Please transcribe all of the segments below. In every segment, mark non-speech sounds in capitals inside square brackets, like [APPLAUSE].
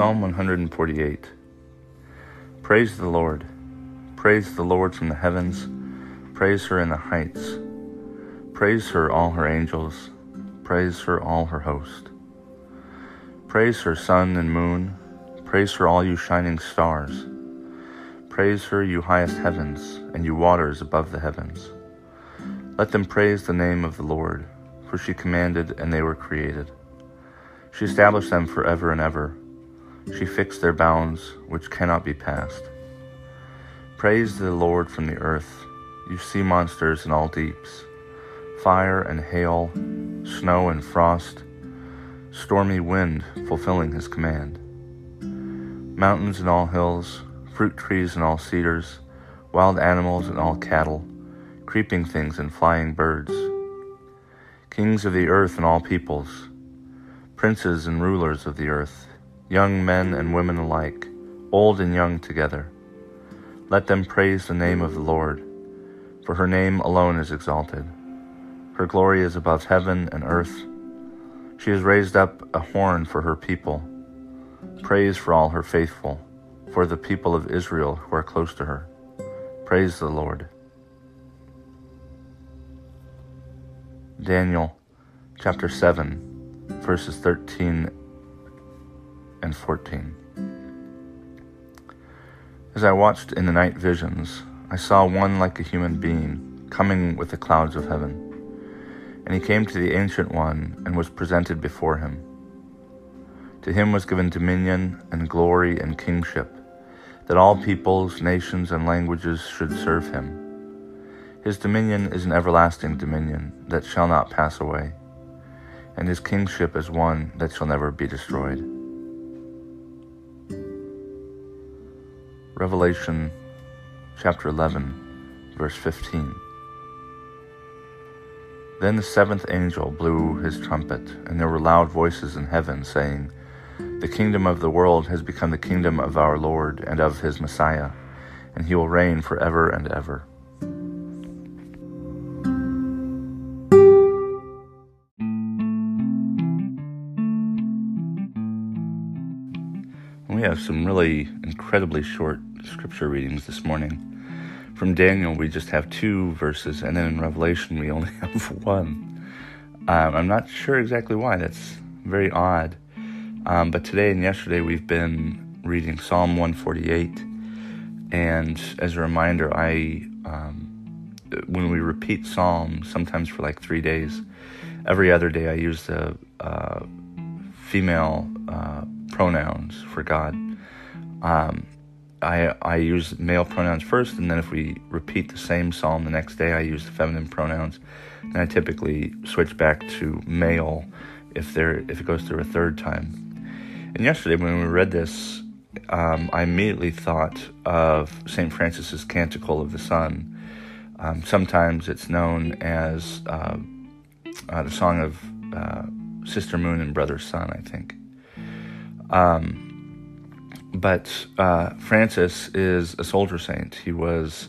Psalm 148 Praise the Lord. Praise the Lord from the heavens. Praise her in the heights. Praise her, all her angels. Praise her, all her host. Praise her, sun and moon. Praise her, all you shining stars. Praise her, you highest heavens, and you waters above the heavens. Let them praise the name of the Lord, for she commanded, and they were created. She established them forever and ever. She fixed their bounds, which cannot be passed. Praise the Lord from the earth, you sea monsters in all deeps, fire and hail, snow and frost, stormy wind fulfilling his command. Mountains and all hills, fruit trees and all cedars, wild animals and all cattle, creeping things and flying birds, kings of the earth and all peoples, princes and rulers of the earth, young men and women alike, old and young together. Let them praise the name of the Lord, for her name alone is exalted. Her glory is above heaven and earth. She has raised up a horn for her people. Praise for all her faithful for the people of Israel who are close to her. Praise the Lord. Daniel chapter 7, verses 13 and 14. As I watched in the night visions, I saw one like a human being coming with the clouds of heaven. And he came to the Ancient One and was presented before him. To him was given dominion and glory and kingship that all peoples, nations, and languages should serve him. His dominion is an everlasting dominion that shall not pass away, and his kingship is one that shall never be destroyed. Revelation chapter 11, verse 15. Then the seventh angel blew his trumpet, and there were loud voices in heaven saying, the kingdom of the world has become the kingdom of our Lord and of his Messiah, and he will reign forever and ever. We have some really incredibly short scripture readings this morning. From Daniel, we just have two verses, and then in Revelation, we only [LAUGHS] have one. Um, I'm not sure exactly why. That's very odd. Um, but today and yesterday we've been reading Psalm 148. And as a reminder, I um, when we repeat Psalms, sometimes for like three days, every other day I use the uh, female uh, pronouns for God. Um, I, I use male pronouns first, and then if we repeat the same psalm the next day, I use the feminine pronouns. And I typically switch back to male if there if it goes through a third time. And yesterday, when we read this, um, I immediately thought of St. Francis's Canticle of the Sun. Um, sometimes it's known as uh, uh, the song of uh, Sister Moon and Brother Sun, I think. Um, but uh, Francis is a soldier saint. He was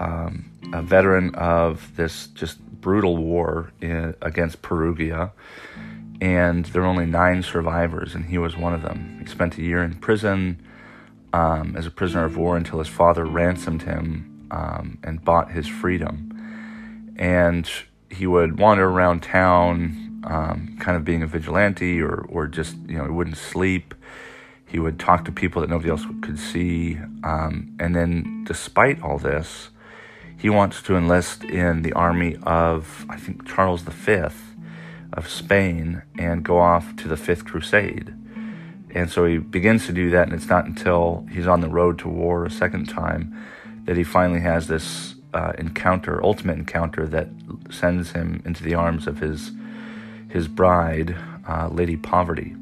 um, a veteran of this just brutal war in, against Perugia and there were only nine survivors, and he was one of them. He spent a year in prison um, as a prisoner of war until his father ransomed him um, and bought his freedom. And he would wander around town, um, kind of being a vigilante, or or just you know he wouldn't sleep. He would talk to people that nobody else could see, um, and then despite all this, he wants to enlist in the army of I think Charles V of Spain and go off to the Fifth Crusade. And so he begins to do that, and it's not until he's on the road to war a second time that he finally has this uh, encounter, ultimate encounter that sends him into the arms of his his bride, uh, Lady Poverty.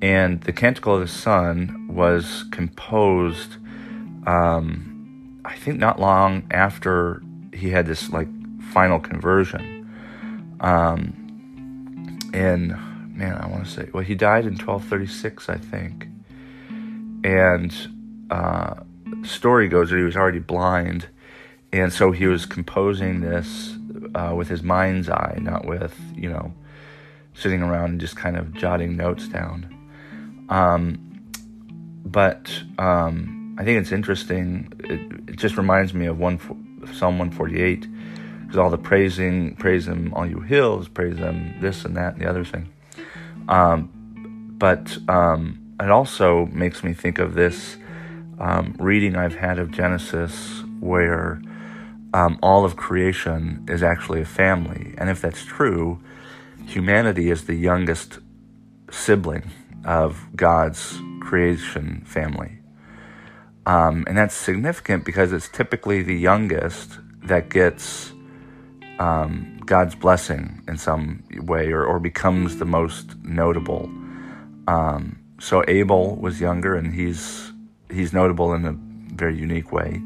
And the Canticle of the Sun was composed, um, I think, not long after he had this like final conversion. Um, and man, I want to say, well, he died in 1236, I think. And uh, story goes that he was already blind, and so he was composing this uh, with his mind's eye, not with you know sitting around and just kind of jotting notes down. Um, but um, I think it's interesting. It, it, just reminds me of one Psalm 148 because all the praising, praise him, all you hills, praise him, this and that and the other thing. Um, but um, it also makes me think of this um, reading I've had of Genesis where um, all of creation is actually a family. And if that's true, humanity is the youngest sibling of God's creation family. Um, and that's significant because it's typically the youngest that gets um, God's blessing in some way or, or becomes the most notable. Um, so Abel was younger and he's he's notable in a very unique way.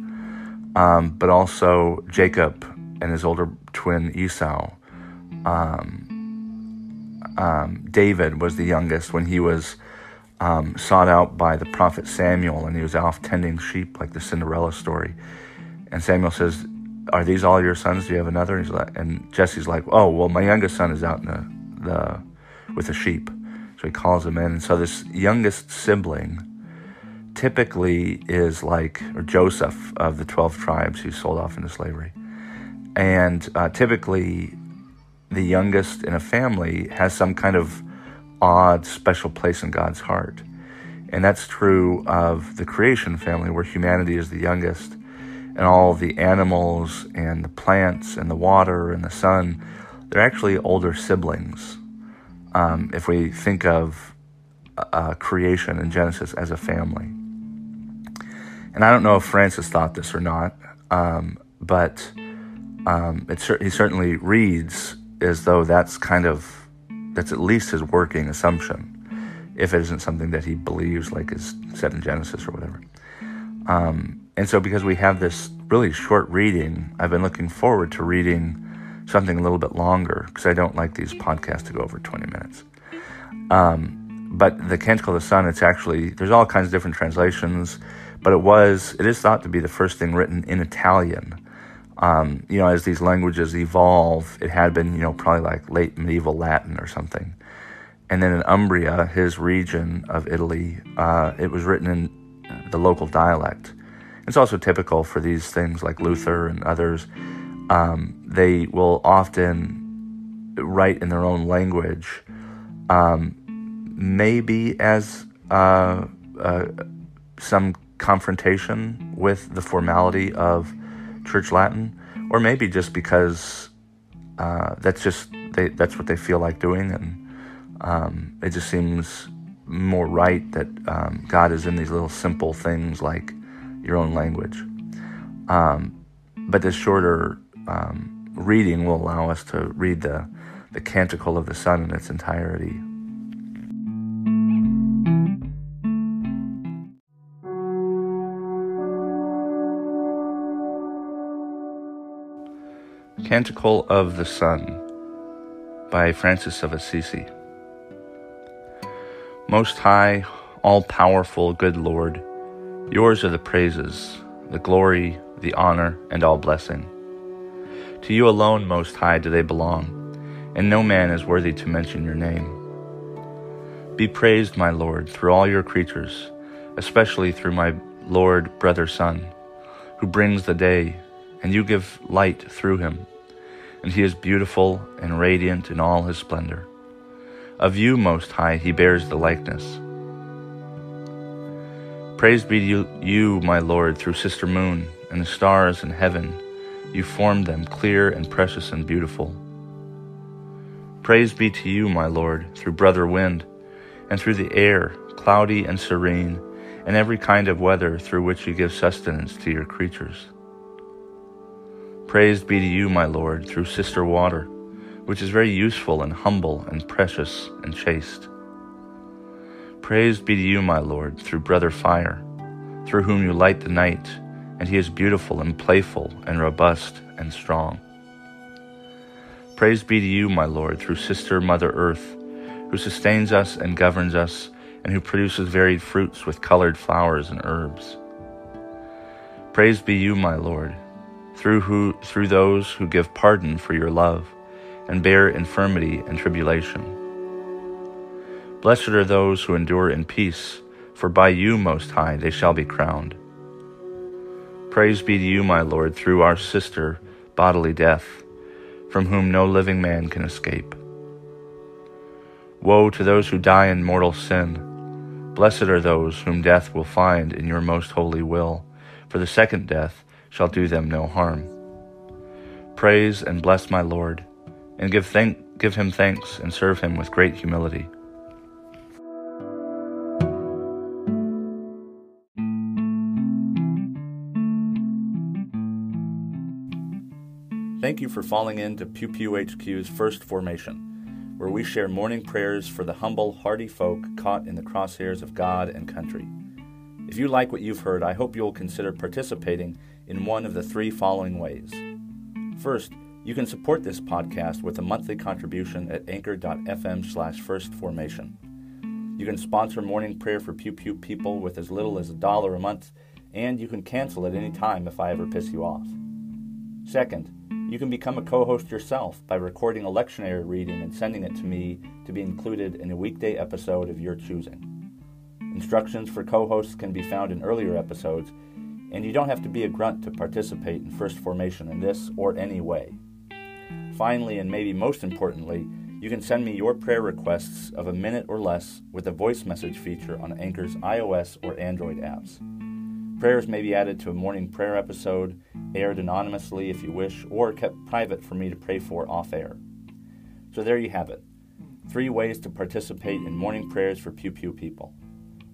Um, but also Jacob and his older twin Esau. Um, David was the youngest when he was um, sought out by the prophet Samuel and he was off tending sheep, like the Cinderella story. And Samuel says, "Are these all your sons? Do you have another?" And, like, and Jesse's like, "Oh, well, my youngest son is out in the, the with the sheep." So he calls him in. And so this youngest sibling typically is like or Joseph of the 12 tribes who sold off into slavery. And uh, typically, the youngest in a family has some kind of odd, special place in God's heart. And that's true of the creation family, where humanity is the youngest, and all the animals and the plants and the water and the sun, they're actually older siblings. Um, if we think of uh, creation in Genesis as a family. And I don't know if Francis thought this or not, um, but um, he certainly reads as though that's kind of that's at least his working assumption, if it isn't something that he believes, like is said in Genesis or whatever. Um, and so, because we have this really short reading, I've been looking forward to reading something a little bit longer because I don't like these podcasts to go over 20 minutes. Um, but the Canticle of the Sun, it's actually, there's all kinds of different translations but it was it is thought to be the first thing written in Italian. Um, you know, as these languages evolve, it had been you know probably like late medieval Latin or something, and then in Umbria, his region of Italy, uh, it was written in the local dialect. It's also typical for these things like Luther and others. Um, they will often write in their own language, um, maybe as uh, uh, some confrontation with the formality of Church Latin, or maybe just because uh, that's just they, that's what they feel like doing, and um, it just seems more right that um, God is in these little simple things like your own language. Um, but this shorter um, reading will allow us to read the the Canticle of the Sun in its entirety. Canticle of the Sun by Francis of Assisi. Most high, all powerful, good Lord, yours are the praises, the glory, the honor, and all blessing. To you alone, Most High, do they belong, and no man is worthy to mention your name. Be praised, my Lord, through all your creatures, especially through my Lord, brother, Sun, who brings the day, and you give light through him and he is beautiful and radiant in all his splendor. Of you, Most High, he bears the likeness. Praise be to you, my Lord, through Sister Moon and the stars in heaven. You formed them clear and precious and beautiful. Praise be to you, my Lord, through Brother Wind, and through the air, cloudy and serene, and every kind of weather through which you give sustenance to your creatures. Praised be to you, my Lord, through Sister Water, which is very useful and humble and precious and chaste. Praised be to you, my Lord, through Brother Fire, through whom you light the night, and he is beautiful and playful and robust and strong. Praise be to you, my Lord, through Sister Mother Earth, who sustains us and governs us, and who produces varied fruits with colored flowers and herbs. Praise be you, my Lord, through who through those who give pardon for your love, and bear infirmity and tribulation. Blessed are those who endure in peace, for by you, Most High, they shall be crowned. Praise be to you, my Lord, through our sister, bodily death, from whom no living man can escape. Woe to those who die in mortal sin. Blessed are those whom death will find in your most holy will, for the second death shall do them no harm. Praise and bless my Lord, and give, thank, give him thanks and serve him with great humility. Thank you for falling into Pew Pew HQ's first formation, where we share morning prayers for the humble, hardy folk caught in the crosshairs of God and country. If you like what you've heard, I hope you'll consider participating in one of the three following ways. First, you can support this podcast with a monthly contribution at anchor.fm slash firstformation. You can sponsor morning prayer for Pew Pew people with as little as a dollar a month, and you can cancel at any time if I ever piss you off. Second, you can become a co host yourself by recording a lectionary reading and sending it to me to be included in a weekday episode of your choosing. Instructions for co hosts can be found in earlier episodes, and you don't have to be a grunt to participate in First Formation in this or any way. Finally, and maybe most importantly, you can send me your prayer requests of a minute or less with a voice message feature on Anchor's iOS or Android apps. Prayers may be added to a morning prayer episode, aired anonymously if you wish, or kept private for me to pray for off air. So there you have it three ways to participate in morning prayers for Pew Pew people.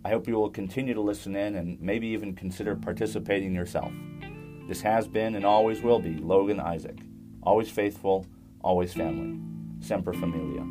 I hope you will continue to listen in and maybe even consider participating yourself. This has been and always will be Logan Isaac. Always faithful, always family. Semper Familia.